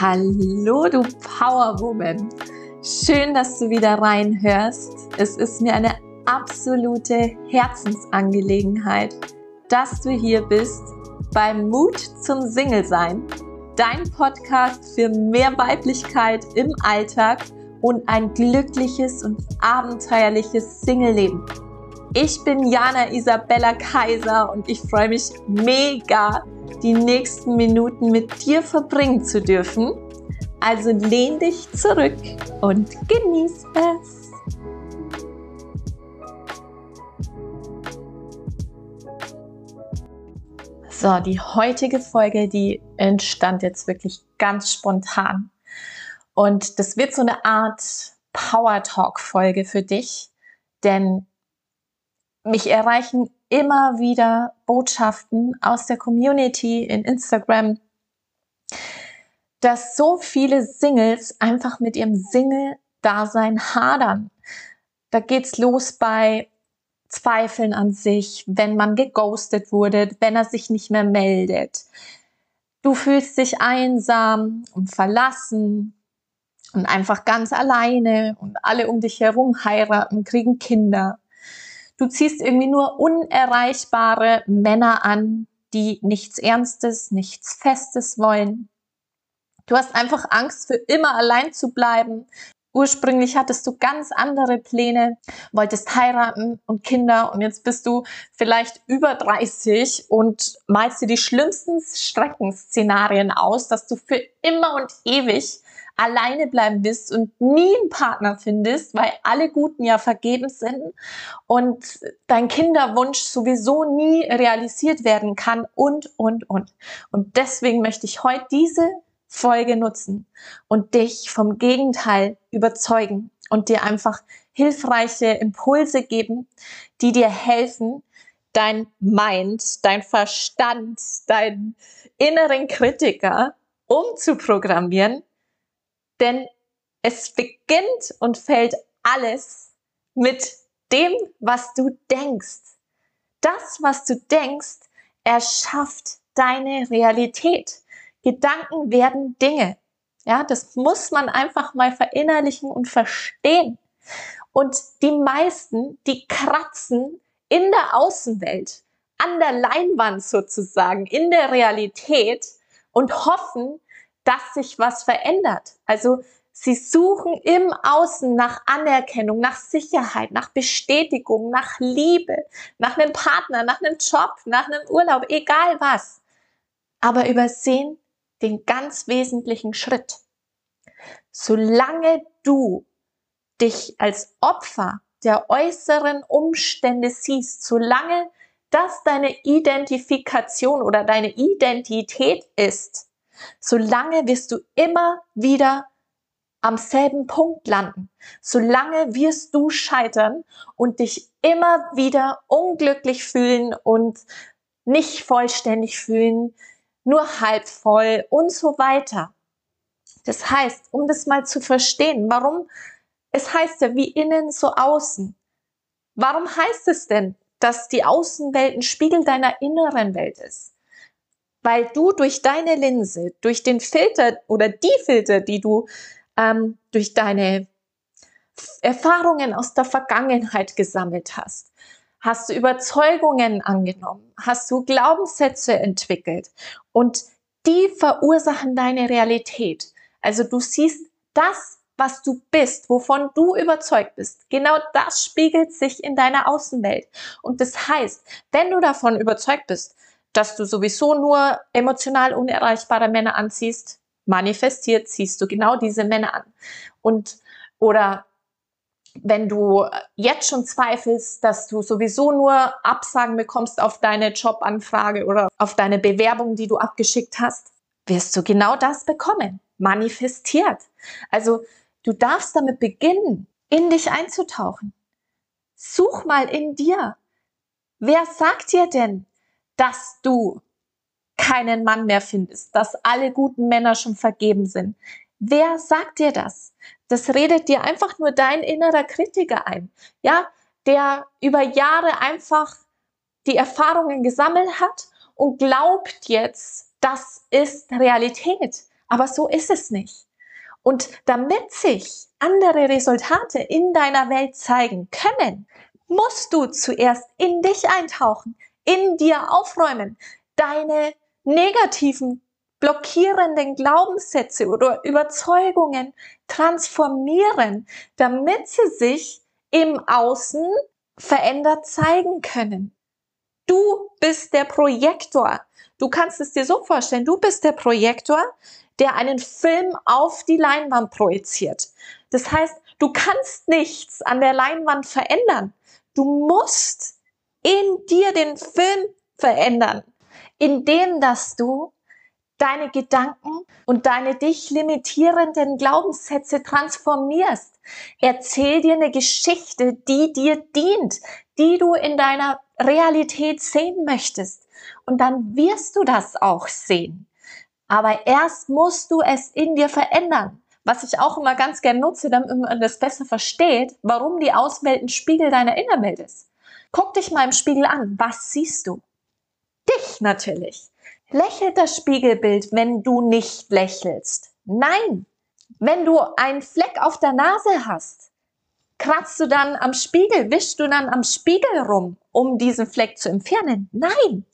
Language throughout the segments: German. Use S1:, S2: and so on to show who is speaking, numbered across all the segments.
S1: Hallo, du Powerwoman. Schön, dass du wieder reinhörst. Es ist mir eine absolute Herzensangelegenheit, dass du hier bist beim Mut zum Single-Sein. Dein Podcast für mehr Weiblichkeit im Alltag und ein glückliches und abenteuerliches Single-Leben. Ich bin Jana Isabella Kaiser und ich freue mich mega, die nächsten Minuten mit dir verbringen zu dürfen. Also lehn dich zurück und genieß es. So, die heutige Folge, die entstand jetzt wirklich ganz spontan. Und das wird so eine Art Power Talk Folge für dich, denn mich erreichen immer wieder Botschaften aus der Community in Instagram, dass so viele Singles einfach mit ihrem Single-Dasein hadern. Da geht's los bei Zweifeln an sich, wenn man geghostet wurde, wenn er sich nicht mehr meldet. Du fühlst dich einsam und verlassen und einfach ganz alleine und alle um dich herum heiraten, kriegen Kinder. Du ziehst irgendwie nur unerreichbare Männer an, die nichts Ernstes, nichts Festes wollen. Du hast einfach Angst, für immer allein zu bleiben. Ursprünglich hattest du ganz andere Pläne, wolltest heiraten und Kinder und jetzt bist du vielleicht über 30 und malst dir die schlimmsten Streckenszenarien aus, dass du für immer und ewig alleine bleiben wirst und nie einen Partner findest, weil alle Guten ja vergeben sind und dein Kinderwunsch sowieso nie realisiert werden kann und, und, und. Und deswegen möchte ich heute diese Folge nutzen und dich vom Gegenteil überzeugen und dir einfach hilfreiche Impulse geben, die dir helfen, dein Mind, dein Verstand, deinen inneren Kritiker umzuprogrammieren denn es beginnt und fällt alles mit dem, was du denkst. Das, was du denkst, erschafft deine Realität. Gedanken werden Dinge. Ja, das muss man einfach mal verinnerlichen und verstehen. Und die meisten, die kratzen in der Außenwelt, an der Leinwand sozusagen, in der Realität und hoffen, dass sich was verändert. Also sie suchen im Außen nach Anerkennung, nach Sicherheit, nach Bestätigung, nach Liebe, nach einem Partner, nach einem Job, nach einem Urlaub, egal was. Aber übersehen den ganz wesentlichen Schritt. Solange du dich als Opfer der äußeren Umstände siehst, solange das deine Identifikation oder deine Identität ist, solange wirst du immer wieder am selben Punkt landen. Solange wirst du scheitern und dich immer wieder unglücklich fühlen und nicht vollständig fühlen, nur halb voll und so weiter. Das heißt, um das mal zu verstehen, warum es heißt ja wie innen so außen. Warum heißt es denn, dass die Außenwelt ein Spiegel deiner inneren Welt ist? weil du durch deine Linse, durch den Filter oder die Filter, die du ähm, durch deine Erfahrungen aus der Vergangenheit gesammelt hast, hast du Überzeugungen angenommen, hast du Glaubenssätze entwickelt und die verursachen deine Realität. Also du siehst das, was du bist, wovon du überzeugt bist. Genau das spiegelt sich in deiner Außenwelt. Und das heißt, wenn du davon überzeugt bist, dass du sowieso nur emotional unerreichbare Männer anziehst, manifestiert, ziehst du genau diese Männer an. Und, oder wenn du jetzt schon zweifelst, dass du sowieso nur Absagen bekommst auf deine Jobanfrage oder auf deine Bewerbung, die du abgeschickt hast, wirst du genau das bekommen. Manifestiert. Also du darfst damit beginnen, in dich einzutauchen. Such mal in dir. Wer sagt dir denn, dass du keinen Mann mehr findest, dass alle guten Männer schon vergeben sind. Wer sagt dir das? Das redet dir einfach nur dein innerer Kritiker ein, ja, der über Jahre einfach die Erfahrungen gesammelt hat und glaubt jetzt, das ist Realität. Aber so ist es nicht. Und damit sich andere Resultate in deiner Welt zeigen können, musst du zuerst in dich eintauchen, in dir aufräumen, deine negativen, blockierenden Glaubenssätze oder Überzeugungen transformieren, damit sie sich im Außen verändert zeigen können. Du bist der Projektor. Du kannst es dir so vorstellen, du bist der Projektor, der einen Film auf die Leinwand projiziert. Das heißt, du kannst nichts an der Leinwand verändern. Du musst in dir den Film verändern, indem dass du deine Gedanken und deine dich limitierenden Glaubenssätze transformierst. Erzähl dir eine Geschichte, die dir dient, die du in deiner Realität sehen möchtest. Und dann wirst du das auch sehen. Aber erst musst du es in dir verändern. Was ich auch immer ganz gern nutze, damit man das besser versteht, warum die Außenwelt Spiegel deiner Innerwelt ist. Guck dich mal im Spiegel an. Was siehst du? Dich natürlich. Lächelt das Spiegelbild, wenn du nicht lächelst? Nein. Wenn du einen Fleck auf der Nase hast, kratzt du dann am Spiegel, wischst du dann am Spiegel rum, um diesen Fleck zu entfernen? Nein.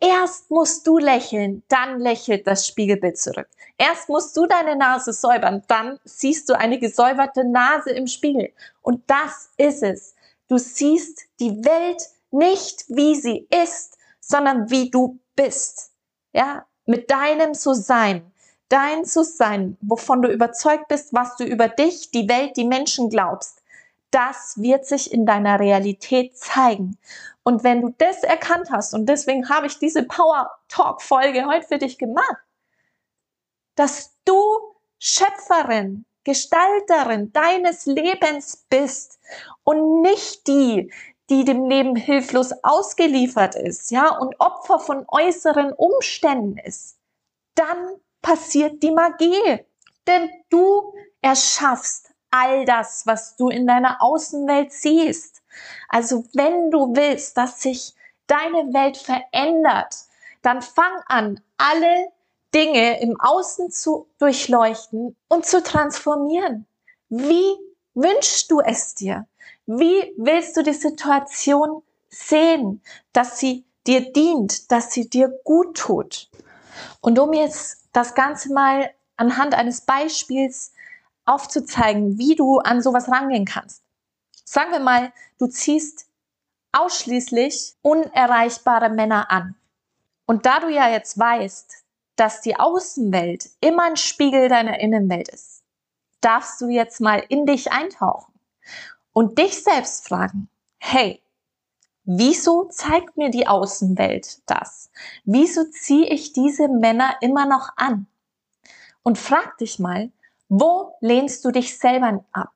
S1: Erst musst du lächeln, dann lächelt das Spiegelbild zurück. Erst musst du deine Nase säubern, dann siehst du eine gesäuberte Nase im Spiegel. Und das ist es. Du siehst die Welt nicht, wie sie ist, sondern wie du bist. Ja, mit deinem So-Sein. Dein So-Sein, wovon du überzeugt bist, was du über dich, die Welt, die Menschen glaubst. Das wird sich in deiner Realität zeigen. Und wenn du das erkannt hast, und deswegen habe ich diese Power Talk Folge heute für dich gemacht, dass du Schöpferin, Gestalterin deines Lebens bist und nicht die, die dem Leben hilflos ausgeliefert ist, ja, und Opfer von äußeren Umständen ist, dann passiert die Magie. Denn du erschaffst all das, was du in deiner Außenwelt siehst. Also wenn du willst, dass sich deine Welt verändert, dann fang an, alle Dinge im Außen zu durchleuchten und zu transformieren. Wie wünschst du es dir? Wie willst du die Situation sehen, dass sie dir dient, dass sie dir gut tut? Und um jetzt das Ganze mal anhand eines Beispiels aufzuzeigen, wie du an sowas rangehen kannst. Sagen wir mal, du ziehst ausschließlich unerreichbare Männer an. Und da du ja jetzt weißt, dass die Außenwelt immer ein Spiegel deiner Innenwelt ist, darfst du jetzt mal in dich eintauchen und dich selbst fragen, hey, wieso zeigt mir die Außenwelt das? Wieso ziehe ich diese Männer immer noch an? Und frag dich mal, wo lehnst du dich selber ab?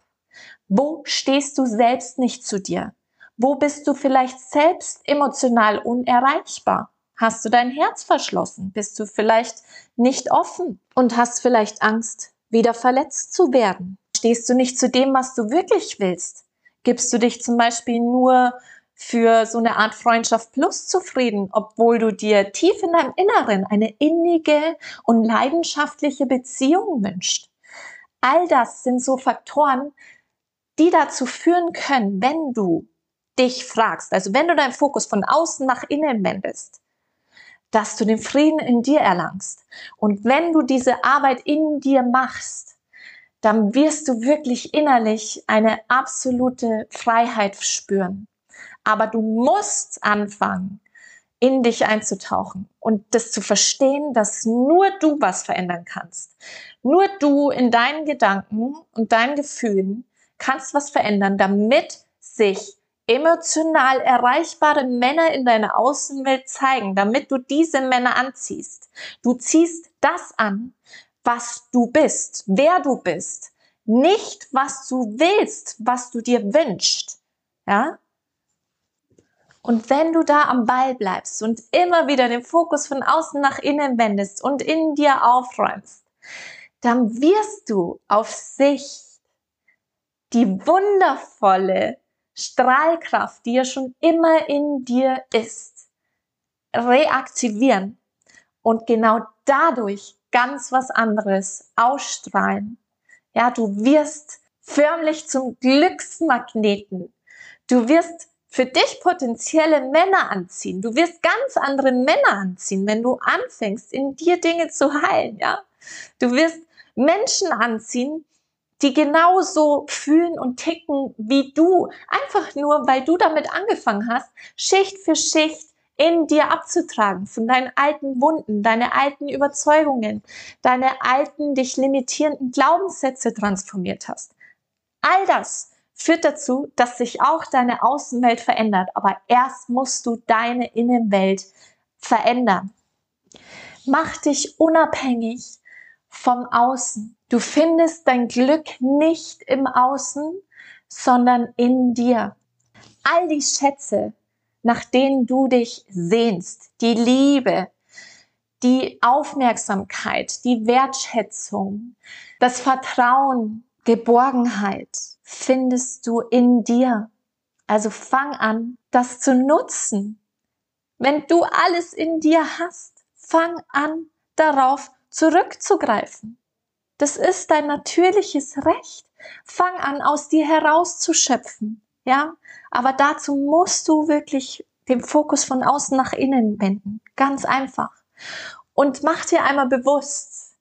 S1: Wo stehst du selbst nicht zu dir? Wo bist du vielleicht selbst emotional unerreichbar? Hast du dein Herz verschlossen? Bist du vielleicht nicht offen und hast vielleicht Angst, wieder verletzt zu werden? Stehst du nicht zu dem, was du wirklich willst? Gibst du dich zum Beispiel nur für so eine Art Freundschaft plus zufrieden, obwohl du dir tief in deinem Inneren eine innige und leidenschaftliche Beziehung wünschst? All das sind so Faktoren, die dazu führen können, wenn du dich fragst, also wenn du deinen Fokus von außen nach innen wendest, dass du den Frieden in dir erlangst. Und wenn du diese Arbeit in dir machst, dann wirst du wirklich innerlich eine absolute Freiheit spüren. Aber du musst anfangen, in dich einzutauchen und das zu verstehen, dass nur du was verändern kannst. Nur du in deinen Gedanken und deinen Gefühlen kannst was verändern, damit sich emotional erreichbare Männer in deiner Außenwelt zeigen, damit du diese Männer anziehst. Du ziehst das an, was du bist, wer du bist, nicht was du willst, was du dir wünschst. Ja? Und wenn du da am Ball bleibst und immer wieder den Fokus von außen nach innen wendest und in dir aufräumst, dann wirst du auf sich die wundervolle Strahlkraft, die ja schon immer in dir ist, reaktivieren. Und genau dadurch ganz was anderes ausstrahlen. Ja, du wirst förmlich zum Glücksmagneten. Du wirst für dich potenzielle Männer anziehen. Du wirst ganz andere Männer anziehen, wenn du anfängst, in dir Dinge zu heilen, ja. Du wirst Menschen anziehen, die genauso fühlen und ticken wie du. Einfach nur, weil du damit angefangen hast, Schicht für Schicht in dir abzutragen, von deinen alten Wunden, deine alten Überzeugungen, deine alten, dich limitierenden Glaubenssätze transformiert hast. All das führt dazu, dass sich auch deine Außenwelt verändert. Aber erst musst du deine Innenwelt verändern. Mach dich unabhängig vom Außen. Du findest dein Glück nicht im Außen, sondern in dir. All die Schätze, nach denen du dich sehnst, die Liebe, die Aufmerksamkeit, die Wertschätzung, das Vertrauen, Geborgenheit findest du in dir. Also fang an, das zu nutzen. Wenn du alles in dir hast, fang an, darauf zurückzugreifen. Das ist dein natürliches Recht. Fang an, aus dir herauszuschöpfen. Ja, aber dazu musst du wirklich den Fokus von außen nach innen wenden. Ganz einfach. Und mach dir einmal bewusst,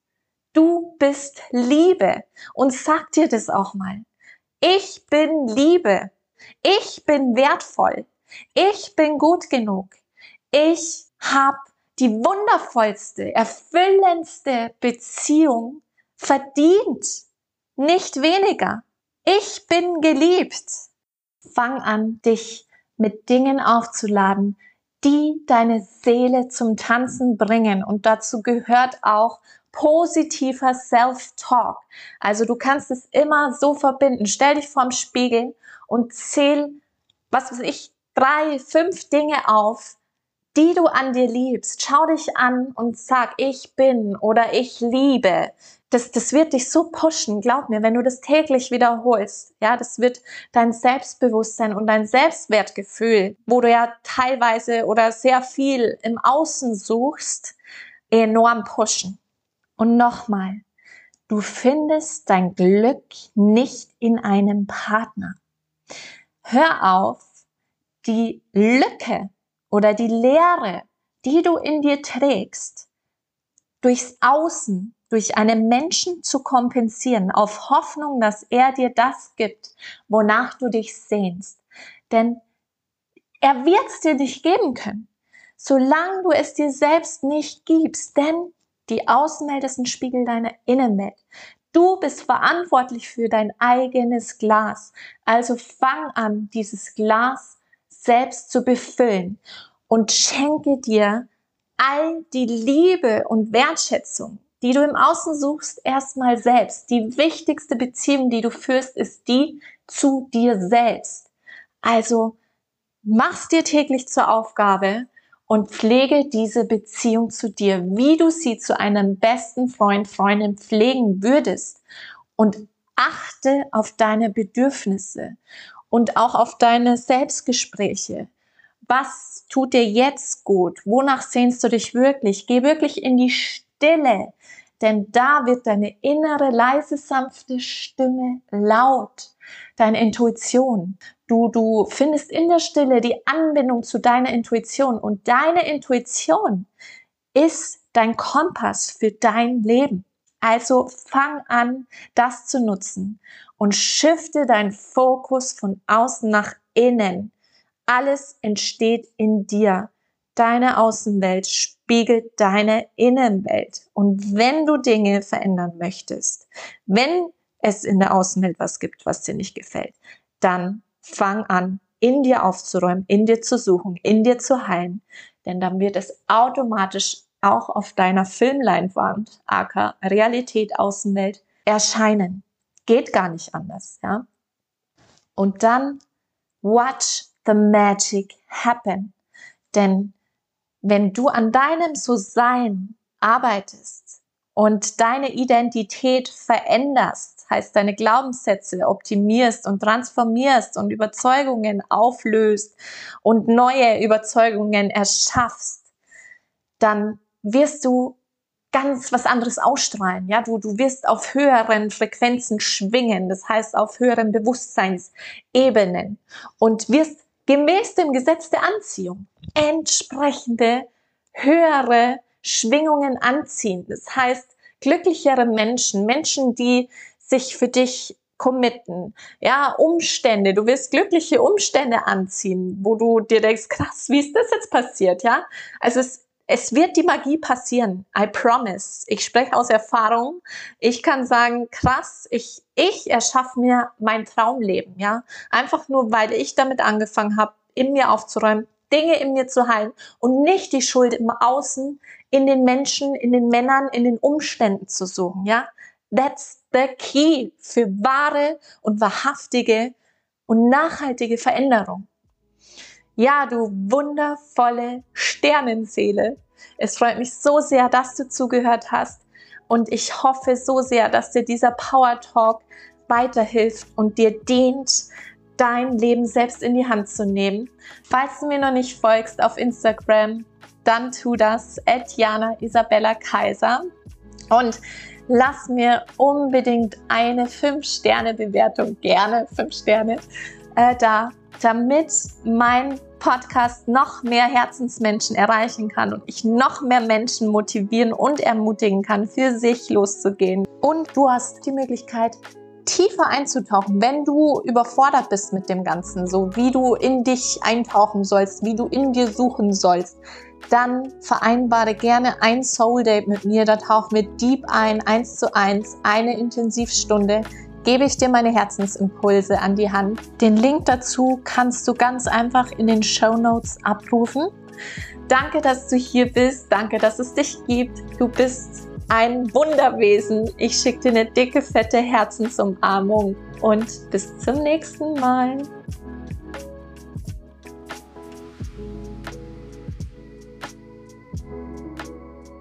S1: du bist Liebe. Und sag dir das auch mal. Ich bin Liebe. Ich bin wertvoll. Ich bin gut genug. Ich habe die wundervollste, erfüllendste Beziehung verdient. Nicht weniger. Ich bin geliebt fang an, dich mit Dingen aufzuladen, die deine Seele zum Tanzen bringen. Und dazu gehört auch positiver Self-Talk. Also du kannst es immer so verbinden. Stell dich vorm Spiegel und zähl, was weiß ich, drei, fünf Dinge auf, die du an dir liebst. Schau dich an und sag, ich bin oder ich liebe das, das wird dich so pushen, glaub mir, wenn du das täglich wiederholst. Ja, das wird dein Selbstbewusstsein und dein Selbstwertgefühl, wo du ja teilweise oder sehr viel im Außen suchst, enorm pushen. Und nochmal, du findest dein Glück nicht in einem Partner. Hör auf, die Lücke oder die Leere, die du in dir trägst, durchs Außen durch einen Menschen zu kompensieren, auf Hoffnung, dass er dir das gibt, wonach du dich sehnst. Denn er wird es dir nicht geben können, solange du es dir selbst nicht gibst. Denn die Außenwelt ist ein Spiegel deiner Innenwelt. Du bist verantwortlich für dein eigenes Glas. Also fang an, dieses Glas selbst zu befüllen und schenke dir all die Liebe und Wertschätzung, die du im Außen suchst, erstmal selbst. Die wichtigste Beziehung, die du führst, ist die zu dir selbst. Also mach's dir täglich zur Aufgabe und pflege diese Beziehung zu dir, wie du sie zu einem besten Freund, Freundin pflegen würdest. Und achte auf deine Bedürfnisse und auch auf deine Selbstgespräche. Was tut dir jetzt gut? Wonach sehnst du dich wirklich? Geh wirklich in die Stille, denn da wird deine innere, leise, sanfte Stimme laut, deine Intuition. Du, du findest in der Stille die Anbindung zu deiner Intuition und deine Intuition ist dein Kompass für dein Leben. Also fang an, das zu nutzen und shifte deinen Fokus von außen nach innen. Alles entsteht in dir. Deine Außenwelt spiegelt deine Innenwelt. Und wenn du Dinge verändern möchtest, wenn es in der Außenwelt was gibt, was dir nicht gefällt, dann fang an, in dir aufzuräumen, in dir zu suchen, in dir zu heilen. Denn dann wird es automatisch auch auf deiner Filmleinwand, aka Realität, Außenwelt, erscheinen. Geht gar nicht anders, ja. Und dann watch the magic happen. Denn wenn du an deinem So-Sein arbeitest und deine Identität veränderst, heißt deine Glaubenssätze optimierst und transformierst und Überzeugungen auflöst und neue Überzeugungen erschaffst, dann wirst du ganz was anderes ausstrahlen. Ja, du, du wirst auf höheren Frequenzen schwingen, das heißt auf höheren Bewusstseinsebenen und wirst gemäß dem Gesetz der Anziehung entsprechende höhere Schwingungen anziehen. Das heißt, glücklichere Menschen, Menschen, die sich für dich committen, ja, Umstände, du wirst glückliche Umstände anziehen, wo du dir denkst, krass, wie ist das jetzt passiert, ja? Also es es wird die Magie passieren. I promise. Ich spreche aus Erfahrung. Ich kann sagen, krass, ich, ich erschaffe mir mein Traumleben, ja. Einfach nur, weil ich damit angefangen habe, in mir aufzuräumen, Dinge in mir zu heilen und nicht die Schuld im Außen, in den Menschen, in den Männern, in den Umständen zu suchen, ja. That's the key für wahre und wahrhaftige und nachhaltige Veränderung. Ja, du wundervolle Sternenseele. Es freut mich so sehr, dass du zugehört hast. Und ich hoffe so sehr, dass dir dieser Power Talk weiterhilft und dir dient, dein Leben selbst in die Hand zu nehmen. Falls du mir noch nicht folgst auf Instagram, dann tu das. Jana Isabella Kaiser. Und lass mir unbedingt eine 5-Sterne-Bewertung, gerne 5 Sterne, äh, da, damit mein Podcast noch mehr Herzensmenschen erreichen kann und ich noch mehr Menschen motivieren und ermutigen kann, für sich loszugehen. Und du hast die Möglichkeit, tiefer einzutauchen, wenn du überfordert bist mit dem Ganzen, so wie du in dich eintauchen sollst, wie du in dir suchen sollst, dann vereinbare gerne ein Soul Date mit mir. Da tauchen wir deep ein, eins zu eins, eine Intensivstunde gebe ich dir meine Herzensimpulse an die Hand. Den Link dazu kannst du ganz einfach in den Show Notes abrufen. Danke, dass du hier bist. Danke, dass es dich gibt. Du bist ein Wunderwesen. Ich schicke dir eine dicke, fette Herzensumarmung und bis zum nächsten Mal.